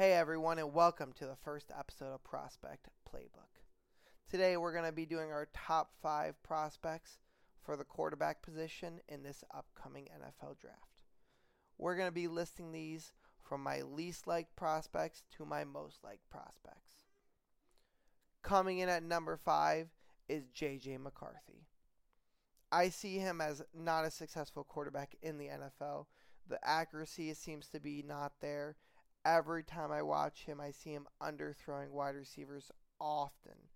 Hey everyone, and welcome to the first episode of Prospect Playbook. Today we're going to be doing our top five prospects for the quarterback position in this upcoming NFL draft. We're going to be listing these from my least liked prospects to my most liked prospects. Coming in at number five is J.J. McCarthy. I see him as not a successful quarterback in the NFL. The accuracy seems to be not there. Every time I watch him, I see him underthrowing wide receivers often.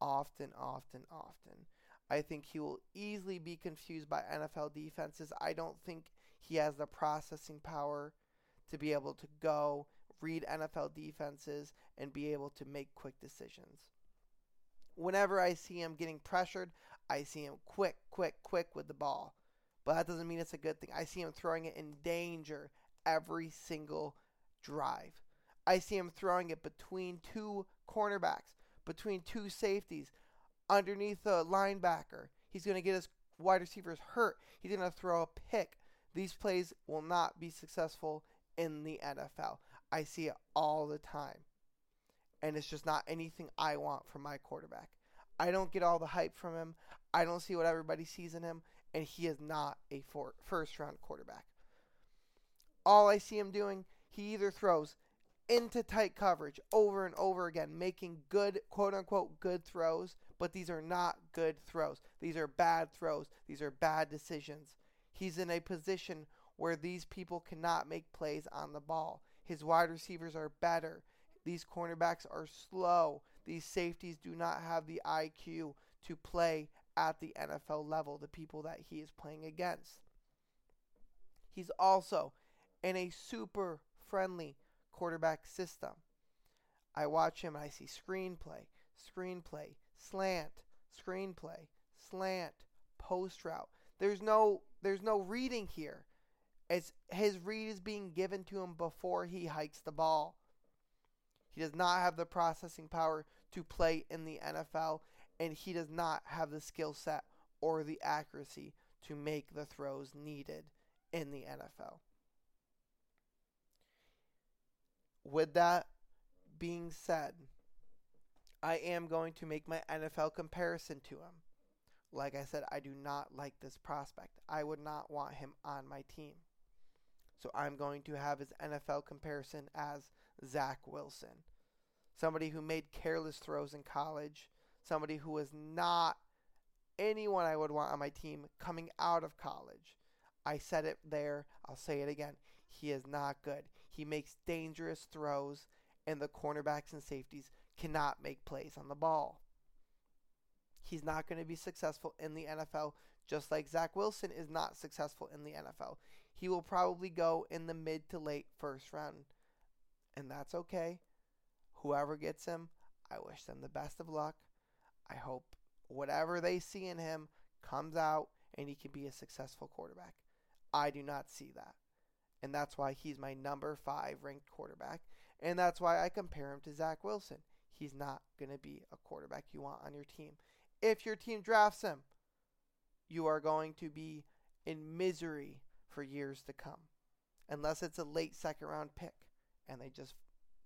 Often, often, often. I think he will easily be confused by NFL defenses. I don't think he has the processing power to be able to go read NFL defenses and be able to make quick decisions. Whenever I see him getting pressured, I see him quick, quick, quick with the ball. But that doesn't mean it's a good thing. I see him throwing it in danger every single drive. I see him throwing it between two cornerbacks, between two safeties, underneath a linebacker. He's going to get his wide receivers hurt. He's going to throw a pick. These plays will not be successful in the NFL. I see it all the time. And it's just not anything I want from my quarterback. I don't get all the hype from him. I don't see what everybody sees in him. And he is not a first round quarterback. All I see him doing, he either throws into tight coverage over and over again, making good, quote unquote, good throws, but these are not good throws. These are bad throws. These are bad decisions. He's in a position where these people cannot make plays on the ball. His wide receivers are better. These cornerbacks are slow. These safeties do not have the IQ to play at the NFL level, the people that he is playing against. He's also in a super friendly quarterback system. I watch him and I see screenplay, screenplay, slant, screenplay, slant, post route. There's no there's no reading here. His read is being given to him before he hikes the ball. He does not have the processing power to play in the NFL and he does not have the skill set or the accuracy to make the throws needed in the NFL. With that being said, I am going to make my NFL comparison to him. Like I said, I do not like this prospect. I would not want him on my team. So I'm going to have his NFL comparison as Zach Wilson. Somebody who made careless throws in college. Somebody who was not anyone I would want on my team coming out of college. I said it there. I'll say it again. He is not good. He makes dangerous throws, and the cornerbacks and safeties cannot make plays on the ball. He's not going to be successful in the NFL, just like Zach Wilson is not successful in the NFL. He will probably go in the mid to late first round, and that's okay. Whoever gets him, I wish them the best of luck. I hope whatever they see in him comes out and he can be a successful quarterback. I do not see that. And that's why he's my number five ranked quarterback. And that's why I compare him to Zach Wilson. He's not going to be a quarterback you want on your team. If your team drafts him, you are going to be in misery for years to come. Unless it's a late second round pick and they just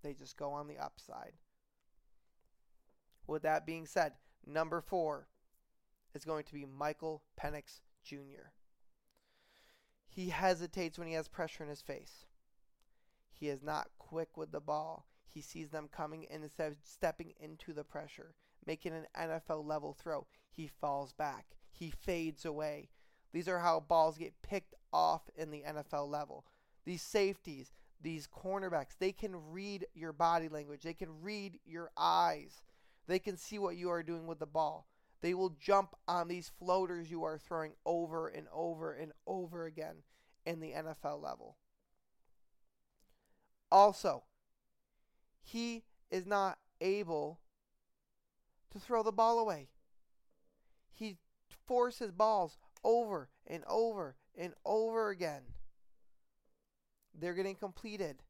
they just go on the upside. With that being said, number 4 is going to be Michael Penix Jr. He hesitates when he has pressure in his face. He is not quick with the ball. He sees them coming and instead of stepping into the pressure, making an NFL level throw, he falls back. He fades away. These are how balls get picked off in the NFL level. These safeties, these cornerbacks, they can read your body language. They can read your eyes. They can see what you are doing with the ball. They will jump on these floaters you are throwing over and over and over again in the NFL level. Also, he is not able to throw the ball away. He forces balls over and over and over again. They're getting completed.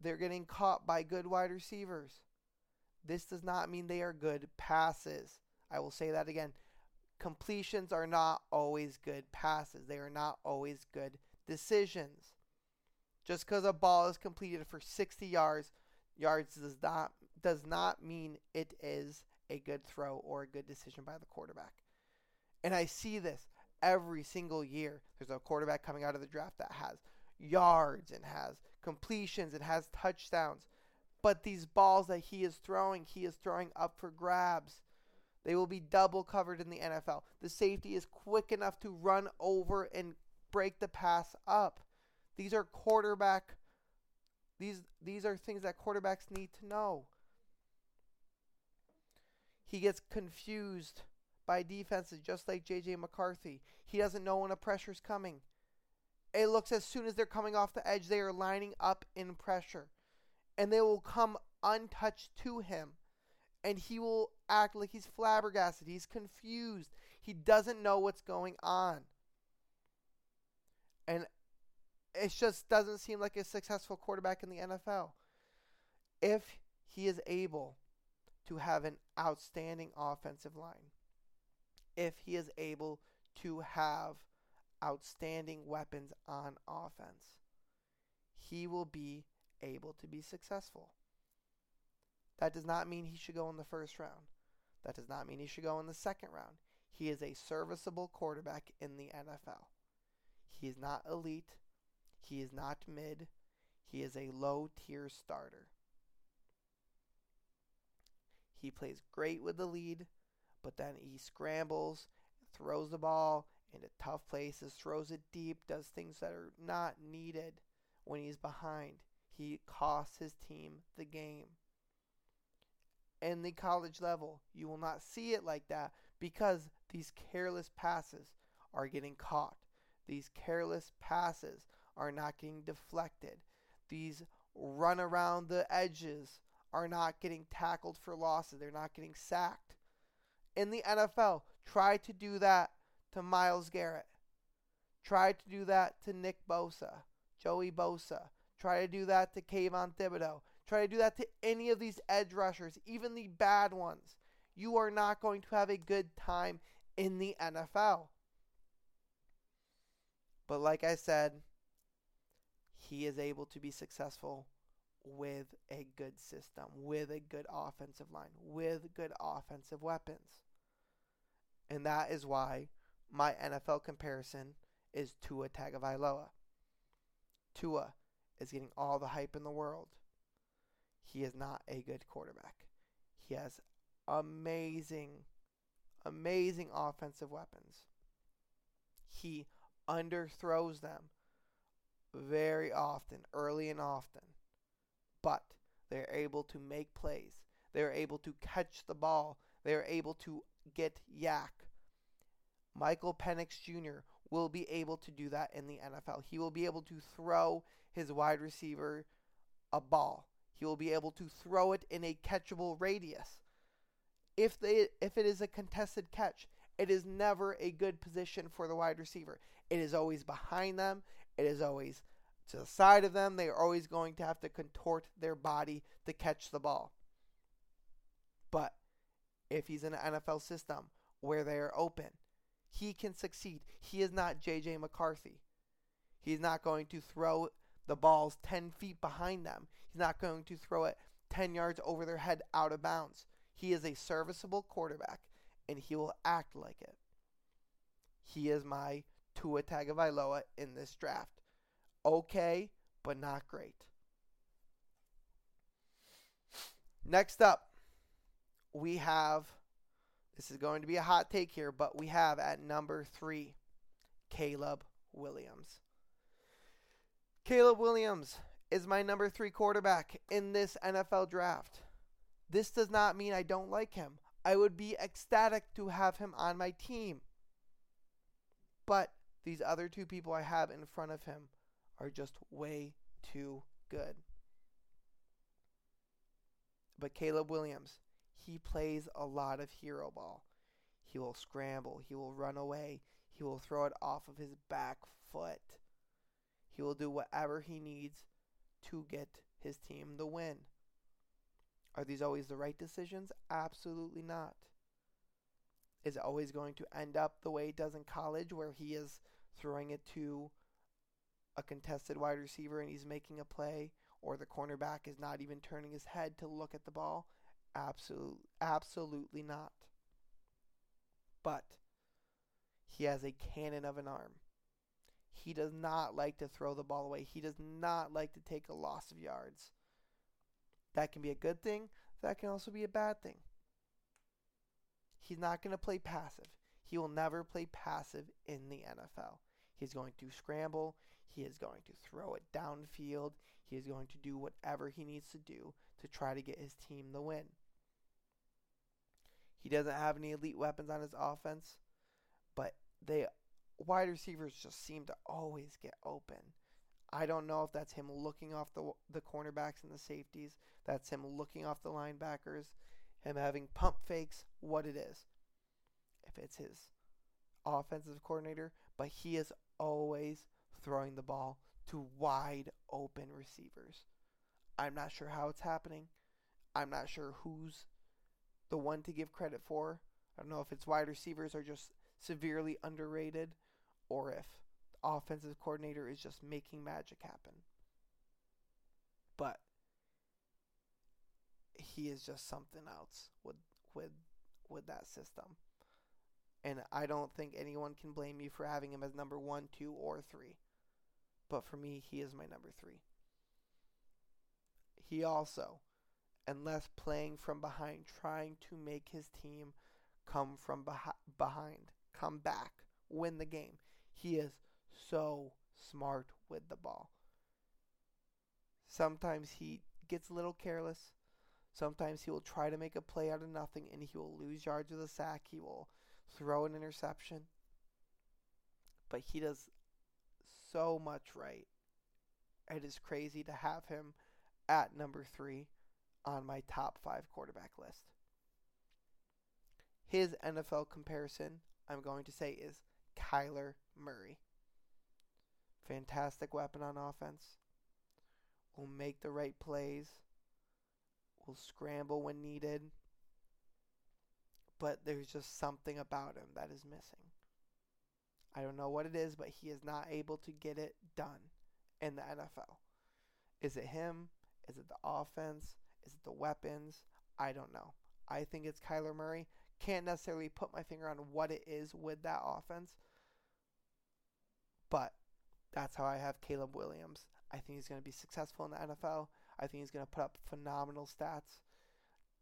They're getting caught by good wide receivers. This does not mean they are good passes. I will say that again. Completions are not always good passes, they are not always good decisions. Just because a ball is completed for 60 yards, yards does not does not mean it is a good throw or a good decision by the quarterback. And I see this every single year. There's a quarterback coming out of the draft that has yards and has completions and has touchdowns. But these balls that he is throwing, he is throwing up for grabs. They will be double covered in the NFL. The safety is quick enough to run over and break the pass up. These are quarterback these these are things that quarterbacks need to know. He gets confused by defenses just like JJ McCarthy. He doesn't know when a pressure's coming. It looks as soon as they're coming off the edge, they are lining up in pressure. And they will come untouched to him. And he will act like he's flabbergasted. He's confused. He doesn't know what's going on. And it just doesn't seem like a successful quarterback in the NFL. If he is able to have an outstanding offensive line, if he is able to have outstanding weapons on offense, he will be able to be successful. That does not mean he should go in the first round. That does not mean he should go in the second round. He is a serviceable quarterback in the NFL. He is not elite. He is not mid. He is a low tier starter. He plays great with the lead, but then he scrambles, throws the ball into tough places, throws it deep, does things that are not needed when he's behind. He costs his team the game. In the college level, you will not see it like that because these careless passes are getting caught. These careless passes are not getting deflected. These run around the edges are not getting tackled for losses. They're not getting sacked. In the NFL, try to do that to Myles Garrett. Try to do that to Nick Bosa, Joey Bosa. Try to do that to Kayvon Thibodeaux. Try to do that to any of these edge rushers, even the bad ones. You are not going to have a good time in the NFL. But like I said, he is able to be successful with a good system, with a good offensive line, with good offensive weapons. And that is why my NFL comparison is Tua Tagovailoa. Tua is getting all the hype in the world. He is not a good quarterback. He has amazing, amazing offensive weapons. He underthrows them very often, early and often. But they're able to make plays. They're able to catch the ball. They're able to get YAC. Michael Penix Jr. will be able to do that in the NFL. He will be able to throw his wide receiver a ball. He will be able to throw it in a catchable radius. If they if it is a contested catch, it is never a good position for the wide receiver. It is always behind them. It is always to the side of them. They are always going to have to contort their body to catch the ball. But if he's in an NFL system where they are open, he can succeed. He is not J.J. McCarthy. He's not going to throw the balls 10 feet behind them. He's not going to throw it 10 yards over their head out of bounds. He is a serviceable quarterback, and he will act like it. He is my Tua Tagovailoa in this draft. Okay, but not great. Next up, we have this is going to be a hot take here, but we have at number three Caleb Williams. Caleb Williams is my number three quarterback in this NFL draft. This does not mean I don't like him. I would be ecstatic to have him on my team. But these other two people I have in front of him are just way too good. But Caleb Williams, he plays a lot of hero ball. He will scramble, he will run away, he will throw it off of his back foot. He will do whatever he needs to get his team the win. Are these always the right decisions? Absolutely not. Is it always going to end up the way it does in college, where he is throwing it to a contested wide receiver and he's making a play, or the cornerback is not even turning his head to look at the ball? Absolutely, absolutely not. But he has a cannon of an arm. He does not like to throw the ball away. He does not like to take a loss of yards. That can be a good thing. That can also be a bad thing. He's not going to play passive. He will never play passive in the NFL. He's going to scramble. He is going to throw it downfield. He is going to do whatever he needs to do to try to get his team the win. He doesn't have any elite weapons on his offense, but they wide receivers just seem to always get open. I don't know if that's him looking off the the cornerbacks and the safeties. That's him looking off the linebackers, him having pump fakes, what it is. If it's his offensive coordinator, but he is always throwing the ball to wide open receivers. I'm not sure how it's happening. I'm not sure who's the one to give credit for. I don't know if it's wide receivers are just severely underrated or if the offensive coordinator is just making magic happen. But he is just something else with with with that system. And I don't think anyone can blame me for having him as number 1, 2 or 3. But for me, he is my number 3. He also unless playing from behind, trying to make his team come from beh- behind, come back, win the game. He is so smart with the ball. Sometimes he gets a little careless. Sometimes he will try to make a play out of nothing and he will lose yards with a sack. He will throw an interception. But he does so much right. It is crazy to have him at number three on my top five quarterback list. His NFL comparison, I'm going to say, is Kyler Murray. Fantastic weapon on offense. Will make the right plays. Will scramble when needed. But there's just something about him that is missing. I don't know what it is, but he is not able to get it done in the NFL. Is it him? Is it the offense? Is it the weapons? I don't know. I think it's Kyler Murray. Can't necessarily put my finger on what it is with that offense. But that's how I have Caleb Williams. I think he's going to be successful in the NFL. I think he's going to put up phenomenal stats.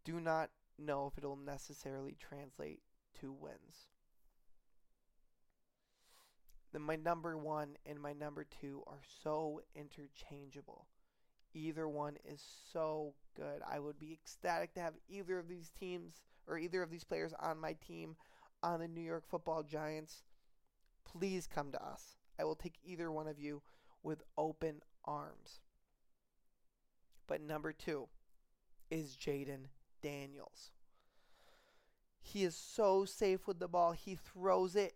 Do not know if it'll necessarily translate to wins. Then my number one and my number two are so interchangeable. Either one is so good. I would be ecstatic to have either of these teams or either of these players on my team on the New York Football Giants. Please come to us. I will take either one of you with open arms. But number two is Jayden Daniels. He is so safe with the ball. He throws it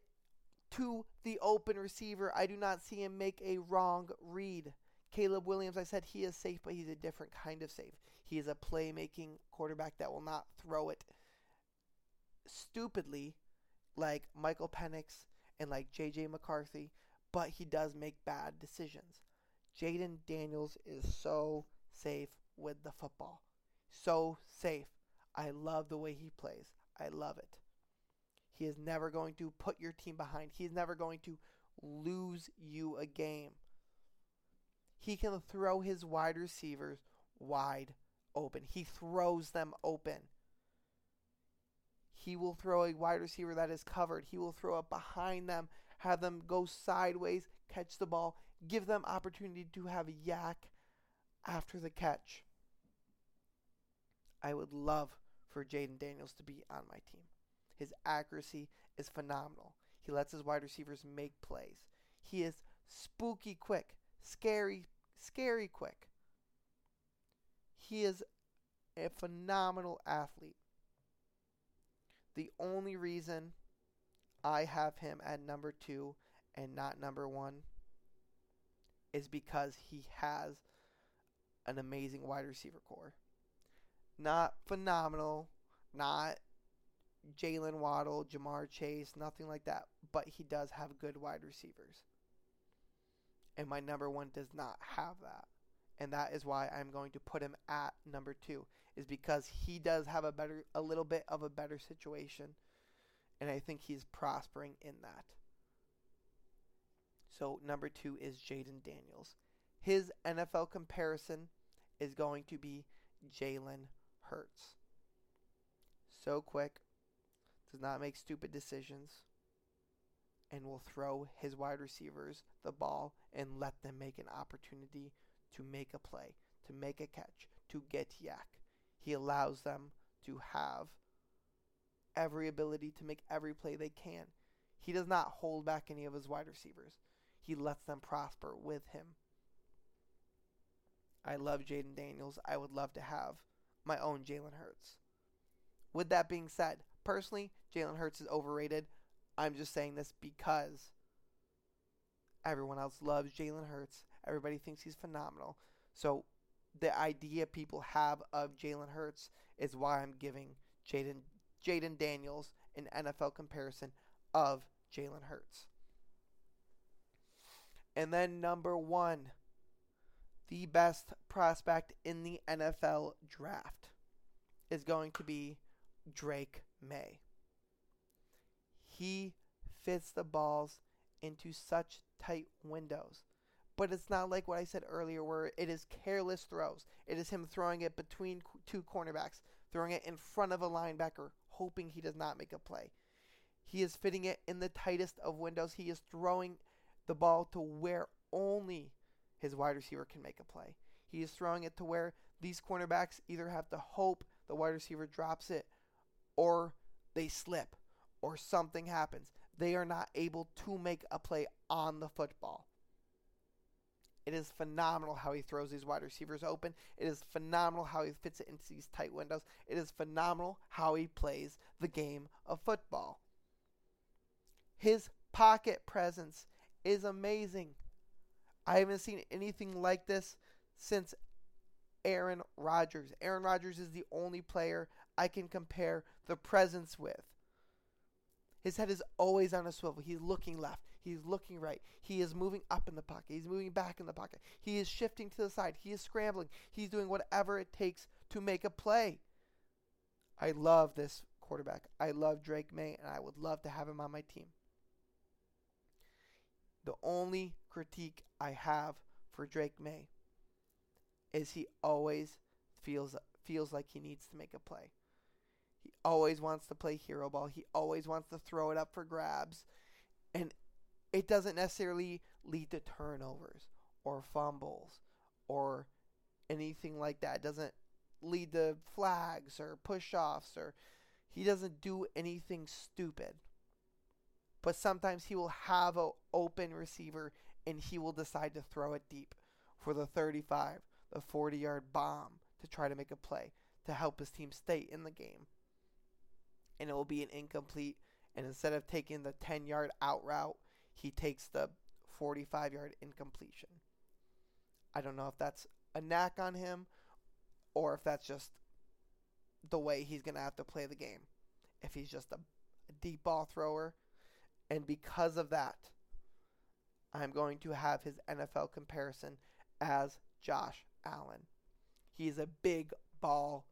to the open receiver. I do not see him make a wrong read. Caleb Williams, I said he is safe, but he's a different kind of safe. He is a playmaking quarterback that will not throw it stupidly like Michael Penix and like JJ McCarthy, but he does make bad decisions. Jayden Daniels is so safe with the football. So safe. I love the way he plays. I love it. He is never going to put your team behind. He is never going to lose you a game he can throw his wide receivers wide open. He throws them open. He will throw a wide receiver that is covered. He will throw it behind them, have them go sideways, catch the ball, give them opportunity to have a YAC after the catch. I would love for Jayden Daniels to be on my team. His accuracy is phenomenal. He lets his wide receivers make plays. He is spooky quick, scary scary quick. He is a phenomenal athlete. The only reason I have him at number two and not number one is because he has an amazing wide receiver corps. Not phenomenal, not Jaylen Waddle, Ja'Marr Chase, nothing like that, but he does have good wide receivers. And my number one does not have that. And that is why I'm going to put him at number two, is because he does have a better, a little bit of a better situation. And I think he's prospering in that. So number two is Jayden Daniels. His NFL comparison is going to be Jalen Hurts. So quick, does not make stupid decisions, and will throw his wide receivers the ball and let them make an opportunity to make a play, to make a catch, to get YAC. He allows them to have every ability to make every play they can. He does not hold back any of his wide receivers. He lets them prosper with him. I love Jayden Daniels. I would love to have my own Jalen Hurts. With that being said, personally, Jalen Hurts is overrated. I'm just saying this because everyone else loves Jalen Hurts. Everybody thinks he's phenomenal. So the idea people have of Jalen Hurts is why I'm giving Jayden Jayden Daniels in NFL comparison of Jalen Hurts. And then number one, the best prospect in the NFL draft is going to be Drake Maye. He fits the balls into such tight windows. But it's not like what I said earlier, where it is careless throws. It is him throwing it between two cornerbacks, throwing it in front of a linebacker, hoping he does not make a play. He is fitting it in the tightest of windows. He is throwing the ball to where only his wide receiver can make a play. He is throwing it to where these cornerbacks either have to hope the wide receiver drops it or they slip or something happens. They are not able to make a play on the football. It is phenomenal how he throws these wide receivers open. It is phenomenal how he fits it into these tight windows. It is phenomenal how he plays the game of football. His pocket presence is amazing. I haven't seen anything like this since Aaron Rodgers. Aaron Rodgers is the only player I can compare the presence with. His head is always on a swivel. He's looking left. He's looking right. He is moving up in the pocket. He's moving back in the pocket. He is shifting to the side. He is scrambling. He's doing whatever it takes to make a play. I love this quarterback. I love Drake Maye, and I would love to have him on my team. The only critique I have for Drake Maye is he always feels feels like he needs to make a play. He always wants to play hero ball. He always wants to throw it up for grabs. And it doesn't necessarily lead to turnovers or fumbles or anything like that. It doesn't lead to flags or push offs or he doesn't do anything stupid. But sometimes he will have an open receiver and he will decide to throw it deep for the 35, the 40 yard bomb to try to make a play to help his team stay in the game. And it will be an incomplete. And instead of taking the 10 yard out route, he takes the 45 yard incompletion. I don't know if that's a knack on him or if that's just the way he's going to have to play the game. If he's just a, deep ball thrower. And because of that, I'm going to have his NFL comparison as Josh Allen. He's a big ball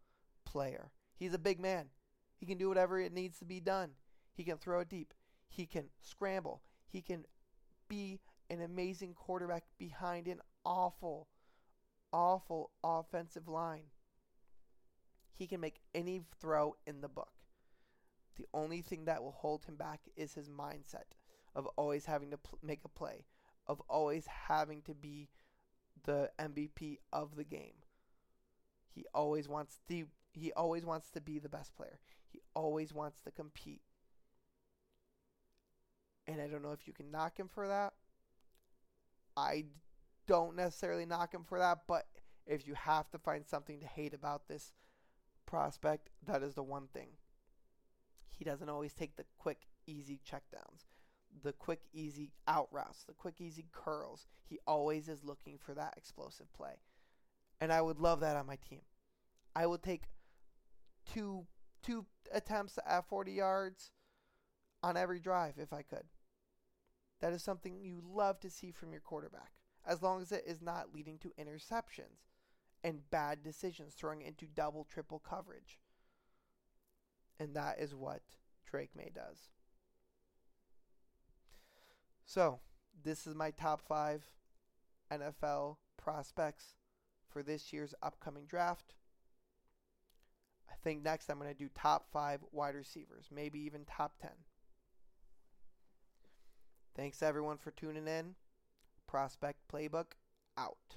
player. He's a big man. He can do whatever it needs to be done. He can throw it deep. He can scramble. He can be an amazing quarterback behind an awful, awful offensive line. He can make any throw in the book. The only thing that will hold him back is his mindset of always having to pl- make a play, of always having to be the MVP of the game. He always wants to he always wants to be the best player. He always wants to compete. And I don't know if you can knock him for that. I don't necessarily knock him for that, but if you have to find something to hate about this prospect, that is the one thing. He doesn't always take the quick, easy checkdowns the quick, easy out routes, the quick, easy curls. He always is looking for that explosive play. And I would love that on my team. I would take two two attempts at 40 yards on every drive if I could. That is something you love to see from your quarterback. as long as it is not leading to interceptions and bad decisions, throwing into double, triple coverage. And that is what Drake Maye does. So, this is my top five NFL prospects for this year's upcoming draft. I think next I'm going to do top five wide receivers, maybe even top 10. Thanks everyone for tuning in. Prospect Playbook out.